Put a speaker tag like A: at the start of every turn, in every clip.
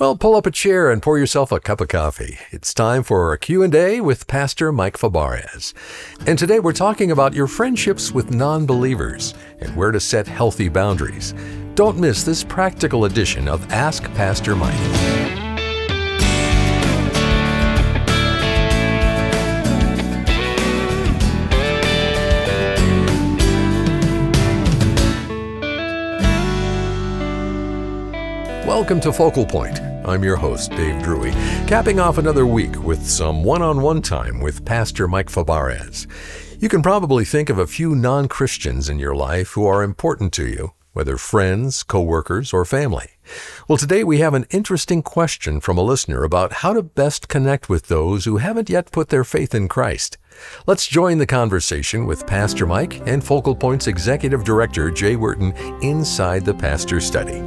A: Well, pull up a chair and pour yourself a cup of coffee. It's time for a Q&A with Pastor Mike Fabarez. And today we're talking about your friendships with non-believers and where to set healthy boundaries. Don't miss this practical edition of Ask Pastor Mike. Welcome to Focal Point. I'm your host, Dave Drury, capping off another week with some one on one time with Pastor Mike Fabarez. You can probably think of a few non Christians in your life who are important to you, whether friends, coworkers, or family. Well, today we have an interesting question from a listener about how to best connect with those who haven't yet put their faith in Christ. Let's join the conversation with Pastor Mike and Focal Point's Executive Director, Jay Wharton, inside the Pastor Study.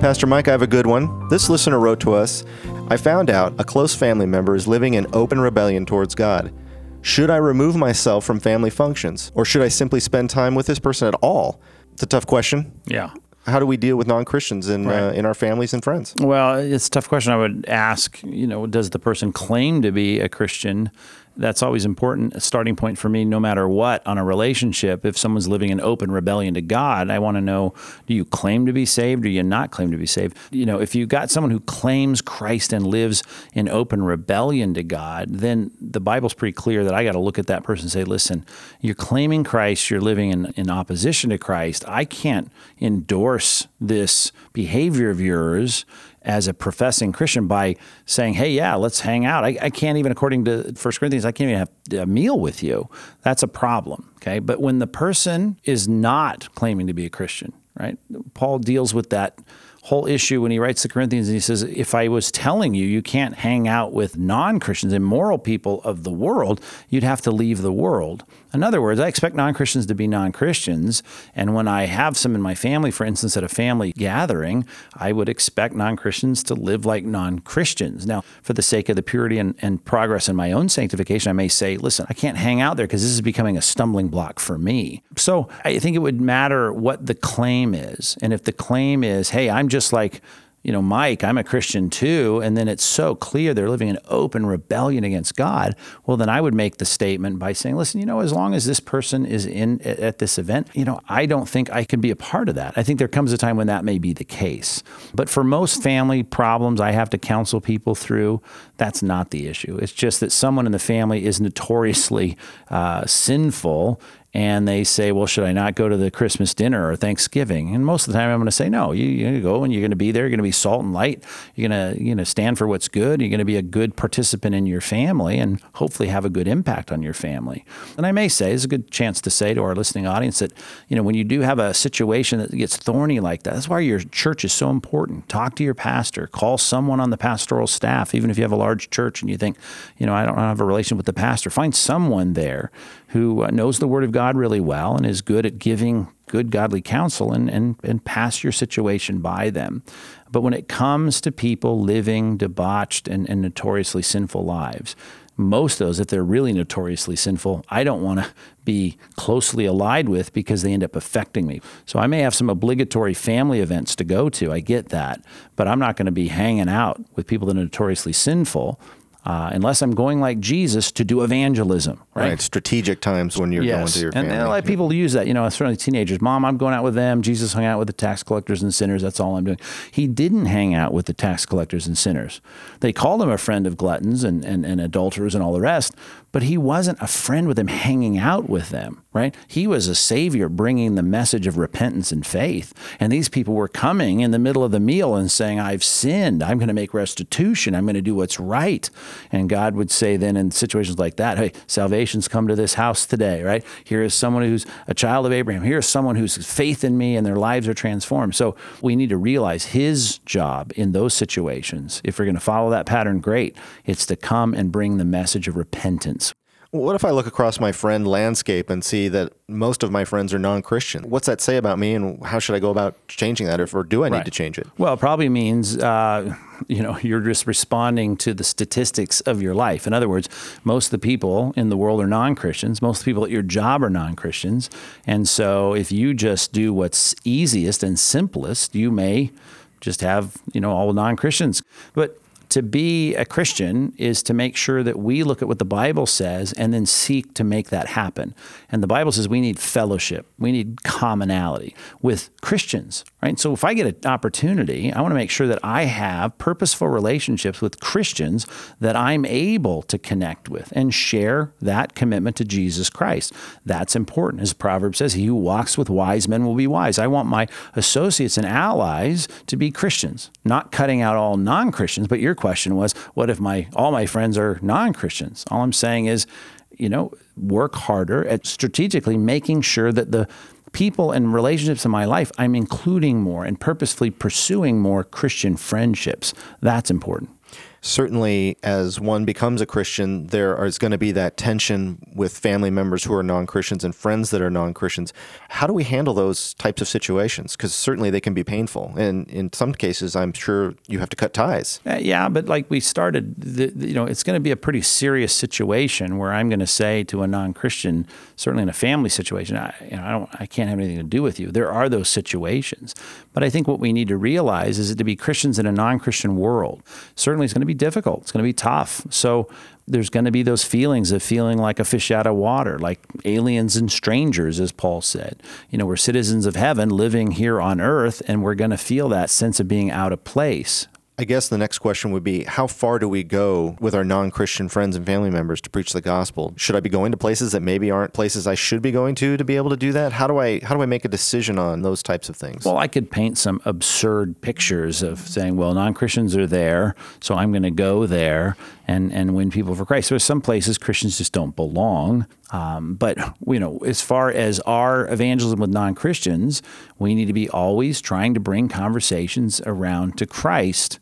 B: Pastor Mike, I have a good one. This listener wrote to us I found out a close family member is living in open rebellion towards God. Should I remove myself from family functions, or should I simply spend time with this person at all? It's a tough question.
C: Yeah.
B: How do we deal with non Christians in, uh, in our families and friends?
C: Well, it's a tough question. I would ask, you know, does the person claim to be a Christian? That's always important, a starting point for me, no matter what, on a relationship. If someone's living in open rebellion to God, I want to know do you claim to be saved or you not claim to be saved? You know, if you got someone who claims Christ and lives in open rebellion to God, then the Bible's pretty clear that I got to look at that person and say, listen, you're claiming Christ, you're living in, in opposition to Christ. I can't endorse this behavior of yours as a professing Christian by saying, "Hey, yeah, let's hang out." I, I can't even, according to 1 Corinthians, I can't even have a meal with you. That's a problem. Okay, but when the person is not claiming to be a Christian, right? Paul deals with that whole issue when he writes to Corinthians and he says, If I was telling you you can't hang out with non Christians, immoral people of the world, you'd have to leave the world. In other words, I expect non Christians to be non Christians. And when I have some in my family, for instance, at a family gathering, I would expect non Christians to live like non Christians. Now, for the sake of the purity and, and progress in my own sanctification, I may say, Listen, I can't hang out there because this is becoming a stumbling block for me. So I think it would matter what the claim is. And if the claim is, Hey, I'm just like, you know, Mike, I'm a Christian too, and then it's so clear they're living in open rebellion against God, well, then I would make the statement by saying, listen, you know, as long as this person is in at this event, you know, I don't think I can be a part of that. I think there comes a time when that may be the case. But for most family problems I have to counsel people through, that's not the issue. It's just that someone in the family is notoriously uh, sinful and they say, well, should I not go to the Christmas dinner or Thanksgiving? And most of the time, I'm going to say, no. You, you go and you're going to be there. You're going to be salt and light. You're going to you know stand for what's good. You're going to be a good participant in your family and hopefully have a good impact on your family. And I may say, it's a good chance to say to our listening audience that you know when you do have a situation that gets thorny like that, that's why your church is so important. Talk to your pastor. Call someone on the pastoral staff, even if you have a large church and you think, you know, I don't have a relation with the pastor. Find someone there who uh, knows the Word of God really well and is good at giving good godly counsel and, and, and pass your situation by them. But when it comes to people living debauched and, and notoriously sinful lives, most of those, if they're really notoriously sinful, I don't want to be closely allied with because they end up affecting me. So I may have some obligatory family events to go to. I get that. But I'm not going to be hanging out with people that are notoriously sinful uh, unless I'm going like Jesus to do evangelism, right?
B: Right. Strategic times when you're going to your
C: and,
B: family.
C: and a lot of people use that. You know, certainly teenagers. Mom, I'm going out with them. Jesus hung out with the tax collectors and sinners. That's all I'm doing. He didn't hang out with the tax collectors and sinners. They called him a friend of gluttons and, and, and adulterers and all the rest, but he wasn't a friend with them hanging out with them, right? He was a savior bringing the message of repentance and faith. And these people were coming in the middle of the meal and saying, I've sinned. I'm going to make restitution. I'm going to do what's right. And God would say then in situations like that, hey, salvation's come to this house today, right? Here is someone who's a child of Abraham. Here is someone who's faith in me and their lives are transformed. So we need to realize his job in those situations, if we're going to follow that pattern, great. It's to come and bring the message of repentance.
B: What if I look across my friend landscape and see that most of my friends are non-Christian? What's that say about me, and how should I go about changing that, or do I need
C: Right.
B: to change it?
C: Well, it probably means uh, you know you're just responding to the statistics of your life. In other words, most of the people in the world are non-Christians. Most of the people at your job are non-Christians, and so if you just do what's easiest and simplest, you may just have you know all non-Christians. But to be a Christian is to make sure that we look at what the Bible says and then seek to make that happen. And the Bible says we need fellowship, we need commonality with Christians, right? So if I get an opportunity, I want to make sure that I have purposeful relationships with Christians that I'm able to connect with and share that commitment to Jesus Christ. That's important. As Proverbs says, he who walks with wise men will be wise. I want my associates and allies to be Christians, not cutting out all non-Christians, but your question was, what if my all my friends are non-Christians? All I'm saying is, you know, work harder at strategically making sure that the people and relationships in my life I'm including more and purposefully pursuing more Christian friendships. That's important.
B: Certainly, as one becomes a Christian, there is going to be that tension with family members who are non Christians and friends that are non Christians. How do we handle those types of situations? Because certainly they can be painful. And in some cases, I'm sure you have to cut ties.
C: Uh, yeah, but like we started, the, the- you know, it's going to be a pretty serious situation where I'm going to say to a non-Christian, certainly in a family situation, I, you know, I don't, I can't have anything to do with you. There are those situations, but I think what we need to realize is that to be Christians in a non-Christian world, certainly it's going to be difficult. It's going to be tough. So there's going to be those feelings of feeling like a fish out of water, like aliens and strangers, as Paul said. You know, we're citizens of heaven living here on earth, and we're going to feel that sense of being out of place.
B: I guess the next question would be how far do we go with our non Christian friends and family members to preach the gospel? Should I be going to places that maybe aren't places I should be going to to be able to do that? How do I how do I make a decision on those types of things?
C: Well, I could paint some absurd pictures of saying, well, non Christians are there, so I'm going to go there and, and win people for Christ. There's some places Christians just don't belong. Um, but, you know, as far as our evangelism with non Christians, we need to be always trying to bring conversations around to Christ.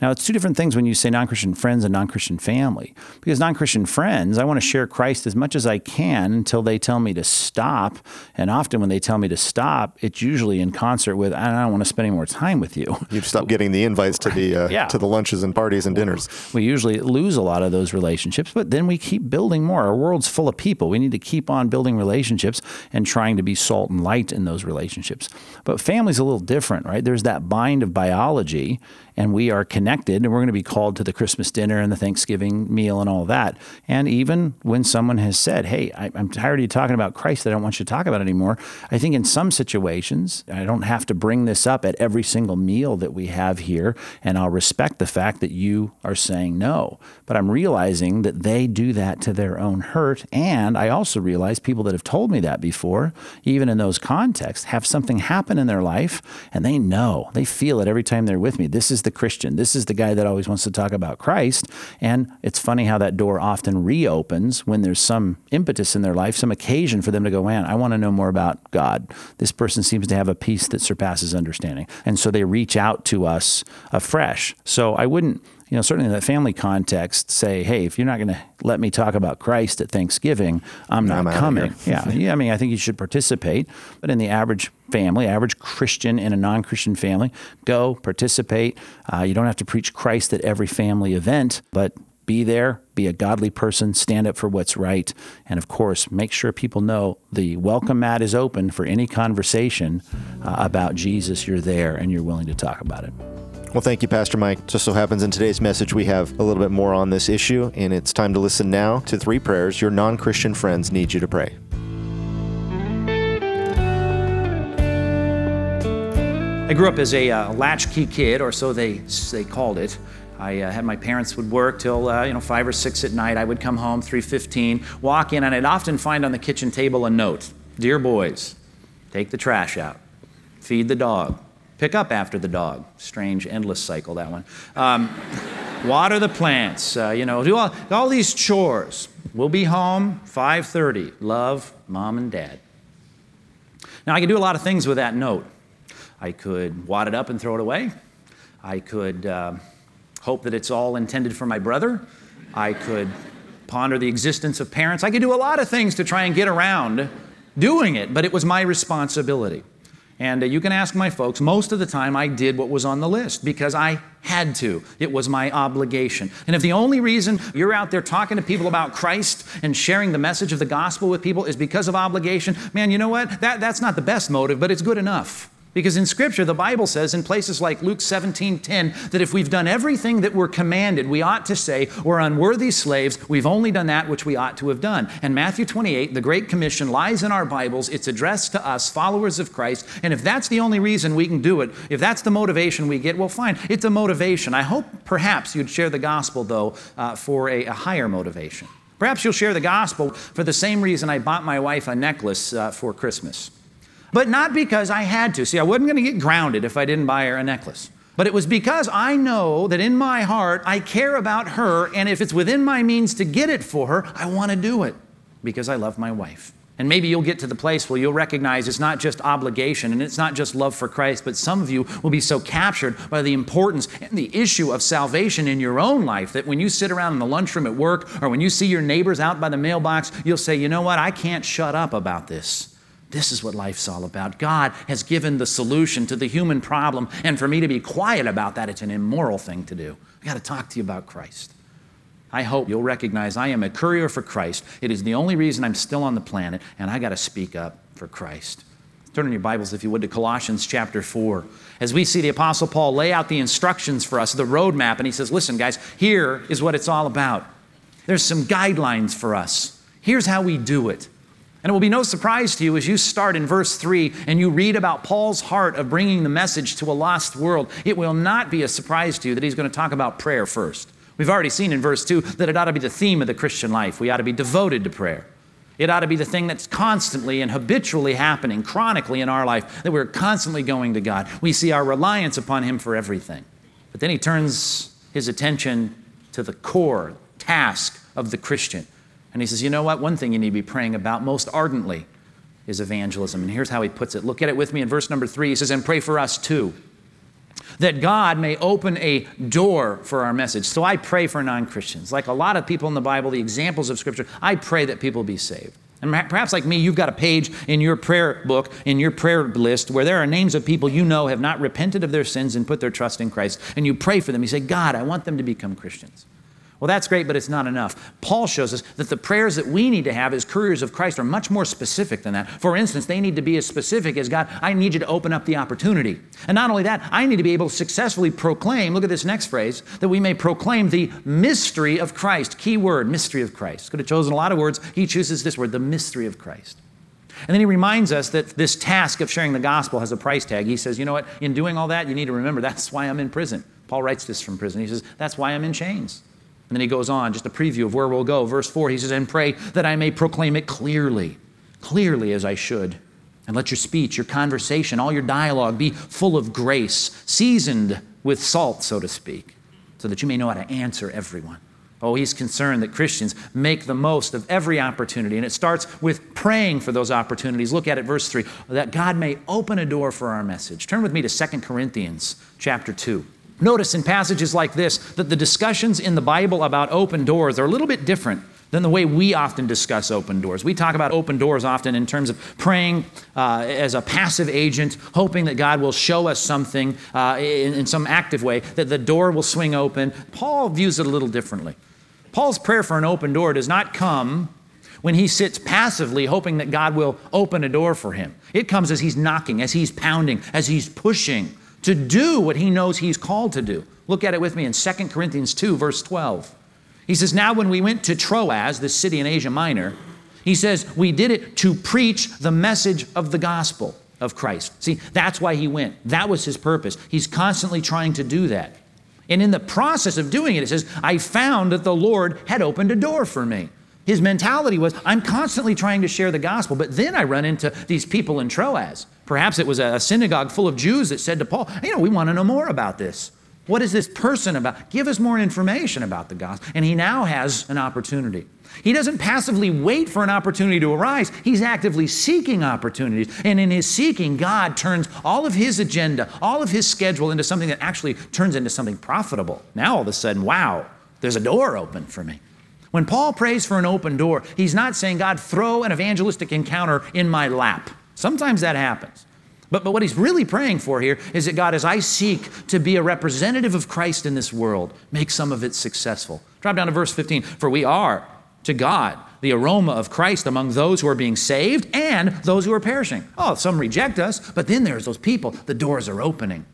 C: Now, it's two different things when you say non Christian friends and non Christian family. Because non Christian friends, I want to share Christ as much as I can until they tell me to stop. And often when they tell me to stop, it's usually in concert with, I don't want to spend any more time with you.
B: You've stopped getting the invites to the uh,
C: Yeah.
B: to the lunches and parties and dinners.
C: We usually lose a lot of those relationships, but then we keep building more. Our world's full of people. We need to keep on building relationships and trying to be salt and light in those relationships. But family's a little different, right? There's that bind of biology, and we are connected, and we're going to be called to the Christmas dinner and the Thanksgiving meal and all that. And even when someone has said, Hey, I, I'm tired of you talking about Christ, I don't want you to talk about it anymore. I think in some situations, I don't have to bring this up at every single meal that we have here, and I'll respect the fact that you are saying no. But I'm realizing that they do that to their own hurt. And I also realize people that have told me that before, even in those contexts, have something happen in their life and they know, they feel it every time they're with me. This is the Christian. This is the guy that always wants to talk about Christ. And it's funny how that door often reopens when there's some impetus in their life, some occasion for them to go, man, I want to know more about God. This person seems to have a peace that surpasses understanding. And so they reach out to us afresh. So I wouldn't you know, certainly in that family context, say, hey, if you're not going to let me talk about Christ at Thanksgiving, I'm not
B: I'm
C: coming. yeah, yeah. I mean, I think you should participate, but in the average family, average Christian in a non-Christian family, go participate. Uh, you don't have to preach Christ at every family event, but be there, be a godly person, stand up for what's right, and of course, make sure people know the welcome mat is open for any conversation uh, about Jesus. You're there and you're willing to talk about it.
B: Well, thank you, Pastor Mike. Just so happens in today's message, we have a little bit more on this issue, and it's time to listen now to three prayers your non Christian friends need you to pray.
D: I grew up as a uh, latchkey kid, or so they they called it. I uh, had my parents would work till uh, you know five or six at night. I would come home three fifteen, walk in, and I'd often find on the kitchen table a note: "Dear boys, take the trash out, feed the dog, pick up after the dog." Strange, endless cycle that one. Um, water the plants. Uh, you know, do all, all these chores. We'll be home 5:30. Love, mom and dad. Now I could do a lot of things with that note. I could wad it up and throw it away. I could uh, hope that it's all intended for my brother. I could
C: ponder the existence of parents. I could do a lot of things to try and get around doing it, but it was my responsibility. And uh, you can ask my folks, most of the time I did what was on the list because I had to. It was my obligation. And if the only reason you're out there talking to people about Christ and sharing the message of the gospel with people is because of obligation, man, you know what? That, that's not the best motive, but it's good enough. Because in Scripture, the Bible says in places like Luke 17 10 that if we've done everything that we're commanded, we ought to say, We're unworthy slaves, we've only done that which we ought to have done. And Matthew 28, the Great Commission, lies in our Bibles. It's addressed to us, followers of Christ. And if that's the only reason we can do it, if that's the motivation we get, well, fine. It's a motivation. I hope perhaps you'd share the gospel, though, uh, for a, a, higher motivation. Perhaps you'll share the gospel for the same reason I bought my wife a necklace uh, for Christmas. But not because I had to. See, I wasn't going to get grounded if I didn't buy her a necklace. But it was because I know that in my heart I care about her, and if it's within my means to get it for her, I want to do it because I love my wife. And maybe you'll get to the place where you'll recognize it's not just obligation and it's not just love for Christ, but some of you will be so captured by the importance and the issue of salvation in your own life that when you sit around in the lunchroom at work or when you see your neighbors out by the mailbox, you'll say, you know what, I can't shut up about this. This is what life's all about. God has given the solution to the human problem, and for me to be quiet about that, it's an immoral thing to do. I got to talk to you about Christ. I hope you'll recognize I am a courier for Christ. It is the only reason I'm still on the planet, and I got to speak up for Christ. Turn in your Bibles, if you would, to Colossians chapter 4. As we see the Apostle Paul lay out the instructions for us, the roadmap, and he says, Listen, guys, here is what it's all about. There's some guidelines for us. Here's how we do it. And it will be no surprise to you as you start in verse 3 and you read about Paul's heart of bringing the message to a lost world. It will not be a surprise to you that he's going to talk about prayer first. We've already seen in verse 2 that it ought to be the theme of the Christian life. We ought to be devoted to prayer. It ought to be the thing that's constantly and habitually happening, chronically in our life, that we're constantly going to God. We see our reliance upon Him for everything. But then he turns his attention to the core task of the Christian and he says, You know what? One thing you need to be praying about most ardently is evangelism. And here's how he puts it. Look at it with me in verse number three. He says, And pray for us too, that God may open a door for our message. So I pray for non Christians. Like a lot of people in the Bible, the examples of Scripture, I pray that people be saved. And perhaps like me, you've got a page in your prayer book, in your prayer list, where there are names of people you know have not repented of their sins and put their trust in Christ. And you pray for them. You say, God, I want them to become Christians. Well, that's great, but it's not enough. Paul shows us that the prayers that we need to have as couriers of Christ are much more specific than that. For instance, they need to be as specific as God, I need you to open up the opportunity. And not only that, I need to be able to successfully proclaim, look at this next phrase, that we may proclaim the mystery of Christ. Key word, mystery of Christ. Could have chosen a lot of words. He chooses this word, the mystery of Christ. And then he reminds us that this task of sharing the gospel has a price tag. He says, you know what, in doing all that, you need to remember that's why I'm in prison. Paul writes this from prison. He says, that's why I'm in chains. And then he goes on, just a preview of where we'll go. Verse 4, he says, And pray that I may proclaim it clearly, clearly as I should. And let your speech, your conversation, all your dialogue be full of grace, seasoned with salt, so to speak, so that you may know how to answer everyone. Oh, he's concerned that Christians make the most of every opportunity. And it starts with praying for those opportunities. Look at it, verse 3, that God may open a door for our message. Turn with me to 2 Corinthians chapter 2. Notice in passages like this that the discussions in the Bible about open doors are a little bit different than the way we often discuss open doors. We talk about open doors often in terms of praying uh, as a passive agent, hoping that God will show us something uh, in, in some active way, that the door will swing open. Paul views it a little differently. Paul's prayer for an open door does not come when he sits passively hoping that God will open a door for him. It comes as he's knocking, as he's pounding, as he's pushing to do what he knows he's called to do. Look at it with me in 2 Corinthians 2, verse 12. He says, Now when we went to Troas, this city in Asia Minor, he says, We did it to preach the message of the gospel of Christ. See, that's why he went. That was his purpose. He's constantly trying to do that. And in the process of doing it, it says, I found that the Lord had opened a door for me. His mentality was, I'm constantly trying to share the gospel, but then I run into these people in Troas. Perhaps it was a synagogue full of Jews that said to Paul, You know, we want to know more about this. What is this person about? Give us more information about the gospel. And he now has an opportunity. He doesn't passively wait for an opportunity to arise. He's actively seeking opportunities. And in his seeking, God turns all of his agenda, all of his schedule into something that actually turns into something profitable. Now all of a sudden, wow, there's a door open for me. When Paul prays for an open door, he's not saying, God, throw an evangelistic encounter in my lap. Sometimes that happens. But, but what he's really praying for here is that God, as I seek to be a representative of Christ in this world, make some of it successful. Drop down to verse 15. For we are to God the aroma of Christ among those who are being saved and those who are perishing. Oh, some reject us, but then there's those people, the doors are opening.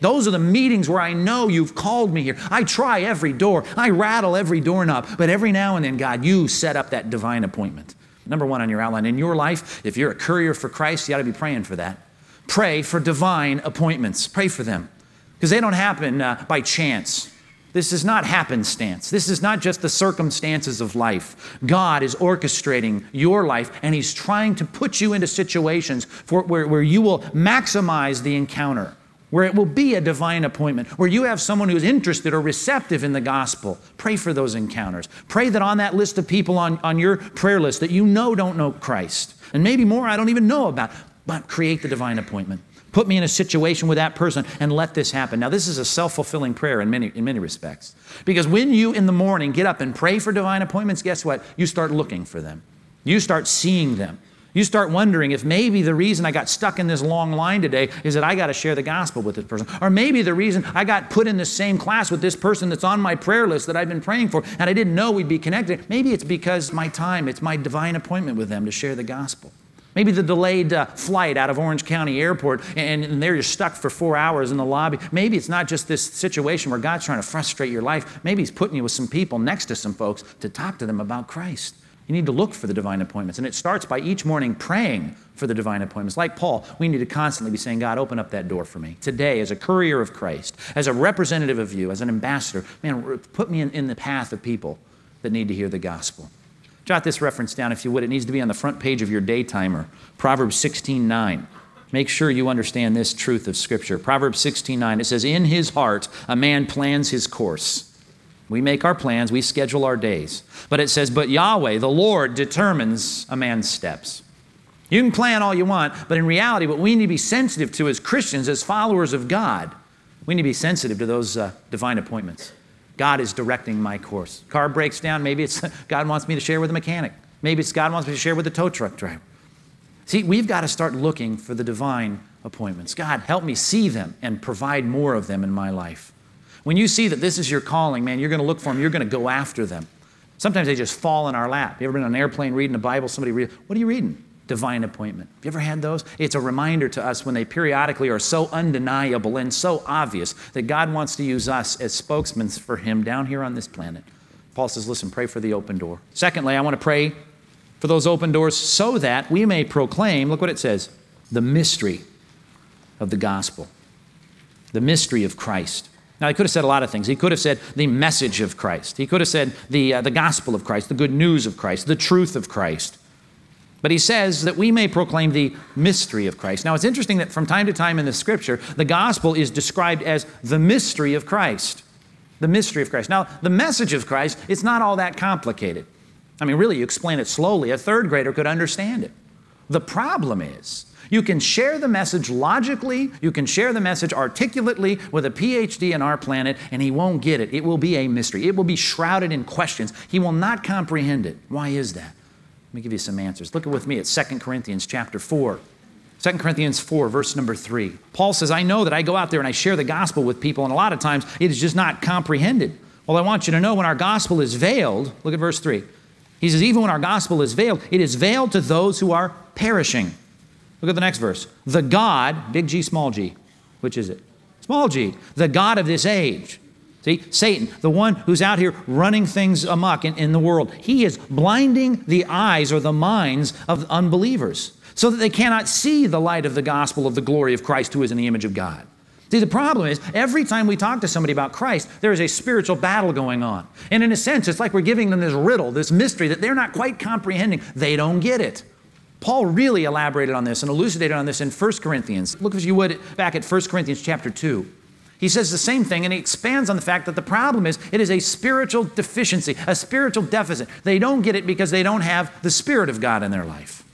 C: Those are the meetings where I know you've called me here. I try every door, I rattle every doorknob, but every now and then, God, you set up that divine appointment. Number one on your outline in your life, if you're a courier for Christ, you ought to be praying for that. Pray for divine appointments. Pray for them because they don't happen uh, by chance. This is not happenstance. This is not just the circumstances of life. God is orchestrating your life and He's trying to put you into situations for, where, where you will maximize the encounter, where it will be a divine appointment, where you have someone who's interested or receptive in the gospel. Pray for those encounters. Pray that on that list of people on, on your prayer list that you know don't know Christ, and maybe more I don't even know about, but create the divine appointment. Put me in a situation with that person and let this happen. Now, this is a self fulfilling prayer in many, in many respects. Because when you in the morning get up and pray for divine appointments, guess what? You start looking for them, you start seeing them. You start wondering if maybe the reason I got stuck in this long line today is that I got to share the gospel with this person. Or maybe the reason I got put in the same class with this person that's on my prayer list that I've been praying for and I didn't know we'd be connected. Maybe it's because my time, it's my divine appointment with them to share the gospel. Maybe the delayed uh, flight out of Orange County Airport, and, and there you're stuck for four hours in the lobby. Maybe it's not just this situation where God's trying to frustrate your life. Maybe He's putting you with some people next to some folks to talk to them about Christ. You need to look for the divine appointments. And it starts by each morning praying for the divine appointments. Like Paul, we need to constantly be saying, God, open up that door for me. Today, as a courier of Christ, as a representative of you, as an ambassador, man, put me in, in the path of people that need to hear the gospel. Jot this reference down if you would. It needs to be on the front page of your day timer. Proverbs 16:9. Make sure you understand this truth of Scripture. Proverbs 16:9. It says, "In his heart a man plans his course." We make our plans, we schedule our days. But it says, "But Yahweh, the Lord, determines a man's steps." You can plan all you want, but in reality, what we need to be sensitive to as Christians, as followers of God, we need to be sensitive to those uh, divine appointments. God is directing my course. Car breaks down, maybe it's God wants me to share with a mechanic. Maybe it's God wants me to share with the tow truck driver. See, we've got to start looking for the divine appointments. God, help me see them and provide more of them in my life. When you see that this is your calling, man, you're going to look for them, you're going to go after them. Sometimes they just fall in our lap. You ever been on an airplane reading the Bible? Somebody read, what are you reading? divine appointment. Have you ever had those? It's a reminder to us when they periodically are so undeniable and so obvious that God wants to use us as spokesmen for Him down here on this planet. Paul says, listen, pray for the open door. Secondly, I want to pray for those open doors so that we may proclaim, look what it says, the mystery of the gospel, the mystery of Christ. Now, he could have said a lot of things. He could have said the message of Christ. He could have said the, uh, the gospel of Christ, the good news of Christ, the truth of Christ. But he says that we may proclaim the mystery of Christ. Now, it's interesting that from time to time in the scripture, the gospel is described as the mystery of Christ. The mystery of Christ. Now, the message of Christ, it's not all that complicated. I mean, really, you explain it slowly, a third grader could understand it. The problem is, you can share the message logically, you can share the message articulately with a PhD in our planet, and he won't get it. It will be a mystery. It will be shrouded in questions. He will not comprehend it. Why is that? Let me give you some answers. Look with me at 2 Corinthians chapter 4. 2 Corinthians 4, verse number 3. Paul says, I know that I go out there and I share the gospel with people, and a lot of times it is just not comprehended. Well, I want you to know when our gospel is veiled, look at verse 3. He says, even when our gospel is veiled, it is veiled to those who are perishing. Look at the next verse. The God, big G, small g, which is it? Small g, the God of this age See, Satan, the one who's out here running things amok in, in the world, he is blinding the eyes or the minds of unbelievers so that they cannot see the light of the gospel of the glory of Christ who is in the image of God. See, the problem is every time we talk to somebody about Christ, there is a spiritual battle going on. And in a sense, it's like we're giving them this riddle, this mystery that they're not quite comprehending. They don't get it. Paul really elaborated on this and elucidated on this in 1 Corinthians. Look, if you would, back at 1 Corinthians chapter 2. He says the same thing and he expands on the fact that the problem is it is a spiritual deficiency, a spiritual deficit. They don't get it because they don't have the Spirit of God in their life.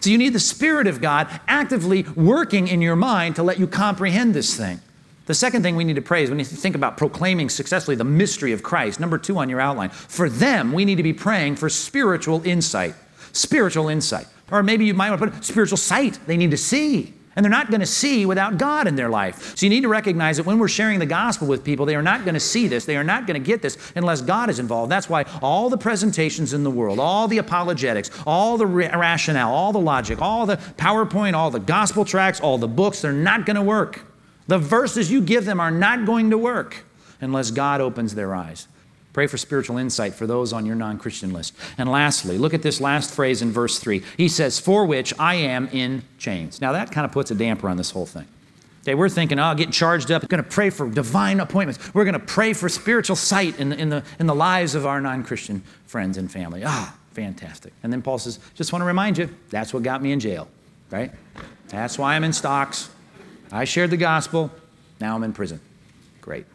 C: So you need the Spirit of God actively working in your mind to let you comprehend this thing. The second thing we need to pray is when you think about proclaiming successfully the mystery of Christ, number two on your outline, for them, we need to be praying for spiritual insight. Spiritual insight. Or maybe you might want to put spiritual sight. They need to see. And they're not going to see without God in their life. So you need to recognize that when we're sharing the gospel with people, they are not going to see this. They are not going to get this unless God is involved. That's why all the presentations in the world, all the apologetics, all the rationale, all the logic, all the PowerPoint, all the gospel tracts, all the books, they're not going to work. The verses you give them are not going to work unless God opens their eyes. Pray for spiritual insight for those on your non Christian list. And lastly, look at this last phrase in verse 3. He says, For which I am in chains. Now that kind of puts a damper on this whole thing. Okay, we're thinking, oh, getting charged up, going to pray for divine appointments. We're going to pray for spiritual sight in the, in the, in the lives of our non Christian friends and family. Ah, fantastic. And then Paul says, just want to remind you, that's what got me in jail, right? That's why I'm in stocks. I shared the gospel. Now I'm in prison. Great.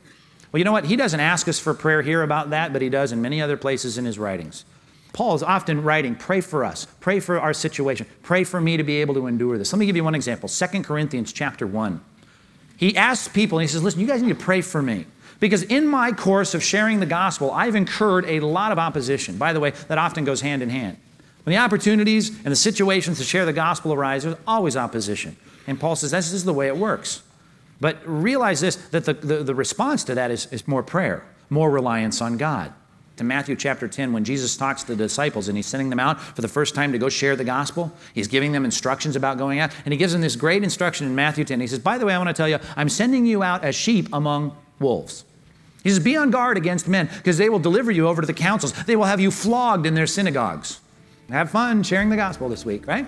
C: Well, you know what? He doesn't ask us for prayer here about that, but he does in many other places in his writings. Paul is often writing, pray for us, pray for our situation, pray for me to be able to endure this. Let me give you one example. 2 Corinthians chapter 1. He asks people, and he says, listen, you guys need to pray for me. Because in my course of sharing the gospel, I've incurred a lot of opposition. By the way, that often goes hand in hand. When the opportunities and the situations to share the gospel arise, there's always opposition. And Paul says, this is the way it works. But realize this that the, the, the response to that is, is more prayer, more reliance on God. To Matthew chapter 10, when Jesus talks to the disciples and he's sending them out for the first time to go share the gospel, he's giving them instructions about going out. And he gives them this great instruction in Matthew 10. He says, By the way, I want to tell you, I'm sending you out as sheep among wolves. He says, Be on guard against men, because they will deliver you over to the councils. They will have you flogged in their synagogues. Have fun sharing the gospel this week, right?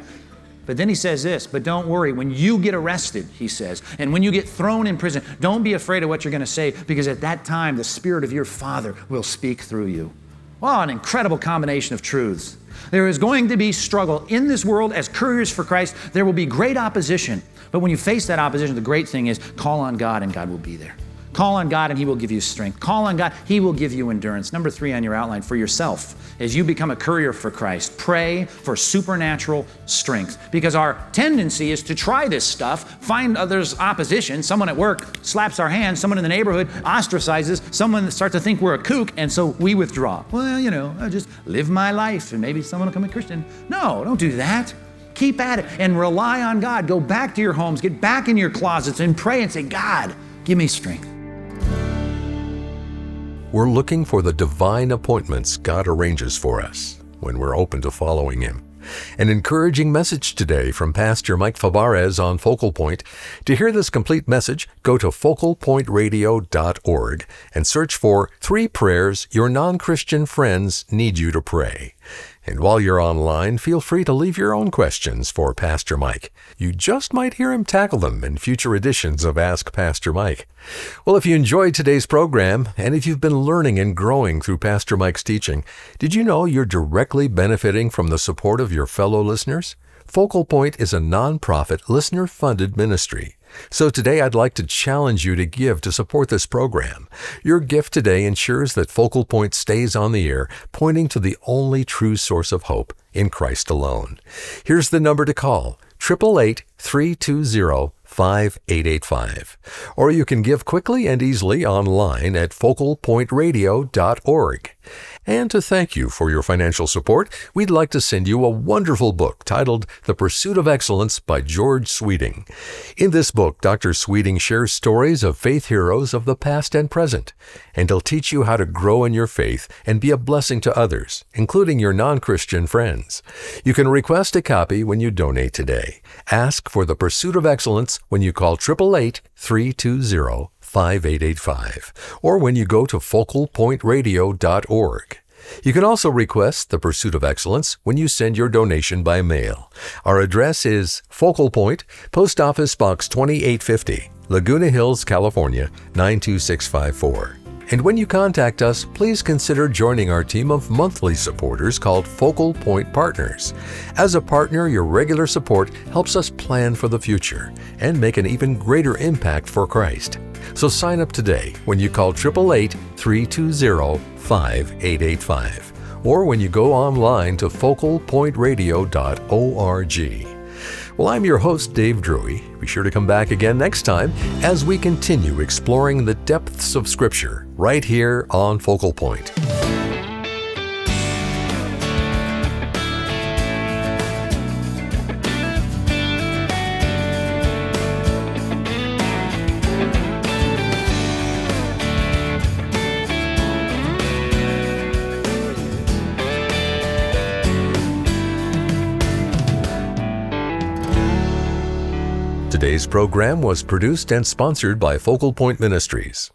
C: But then he says this, but don't worry. When you get arrested, he says, and when you get thrown in prison, don't be afraid of what you're going to say because at that time the Spirit of your Father will speak through you. Wow, an incredible combination of truths. There is going to be struggle in this world as couriers for Christ. There will be great opposition. But when you face that opposition, the great thing is call on God and God will be there. Call on God and He will give you strength. Call on God, He will give you endurance. Number three on your outline for yourself, as you become a courier for Christ, pray for supernatural strength. Because our tendency is to try this stuff, find others' opposition. Someone at work slaps our hand, someone in the neighborhood ostracizes, someone starts to think we're a kook, and so we withdraw. Well, you know, I just live my life and maybe someone will become a Christian. No, don't do that. Keep at it and rely on God. Go back to your homes, get back in your closets and pray and say, God, give me strength.
A: We're looking for the divine appointments God arranges for us when we're open to following Him. An encouraging message today from Pastor Mike Fabarez on Focal Point. To hear this complete message, go to focalpointradio.org and search for three prayers your non Christian friends need you to pray. And while you're online, feel free to leave your own questions for Pastor Mike. You just might hear him tackle them in future editions of Ask Pastor Mike. Well, if you enjoyed today's program, and if you've been learning and growing through Pastor Mike's teaching, did you know you're directly benefiting from the support of your fellow listeners? Focal Point is a nonprofit, listener funded ministry. So today I'd like to challenge you to give to support this program. Your gift today ensures that Focal Point stays on the air, pointing to the only true source of hope in Christ alone. Here's the number to call 888 320 5885. Or you can give quickly and easily online at focalpointradio.org. And to thank you for your financial support, we'd like to send you a wonderful book titled The Pursuit of Excellence by George Sweeting. In this book, Dr. Sweeting shares stories of faith heroes of the past and present, and he'll teach you how to grow in your faith and be a blessing to others, including your non Christian friends. You can request a copy when you donate today. Ask for The Pursuit of Excellence when you call 888 320 5885 or when you go to focalpointradio.org. You can also request the Pursuit of Excellence when you send your donation by mail. Our address is Focal Point, Post Office Box 2850, Laguna Hills, California 92654. And when you contact us, please consider joining our team of monthly supporters called Focal Point Partners. As a partner, your regular support helps us plan for the future and make an even greater impact for Christ. So sign up today when you call 888 320 5885 or when you go online to focalpointradio.org. Well, I'm your host, Dave Drury. Be sure to come back again next time as we continue exploring the depths of Scripture right here on Focal Point. Program was produced and sponsored by Focal Point Ministries.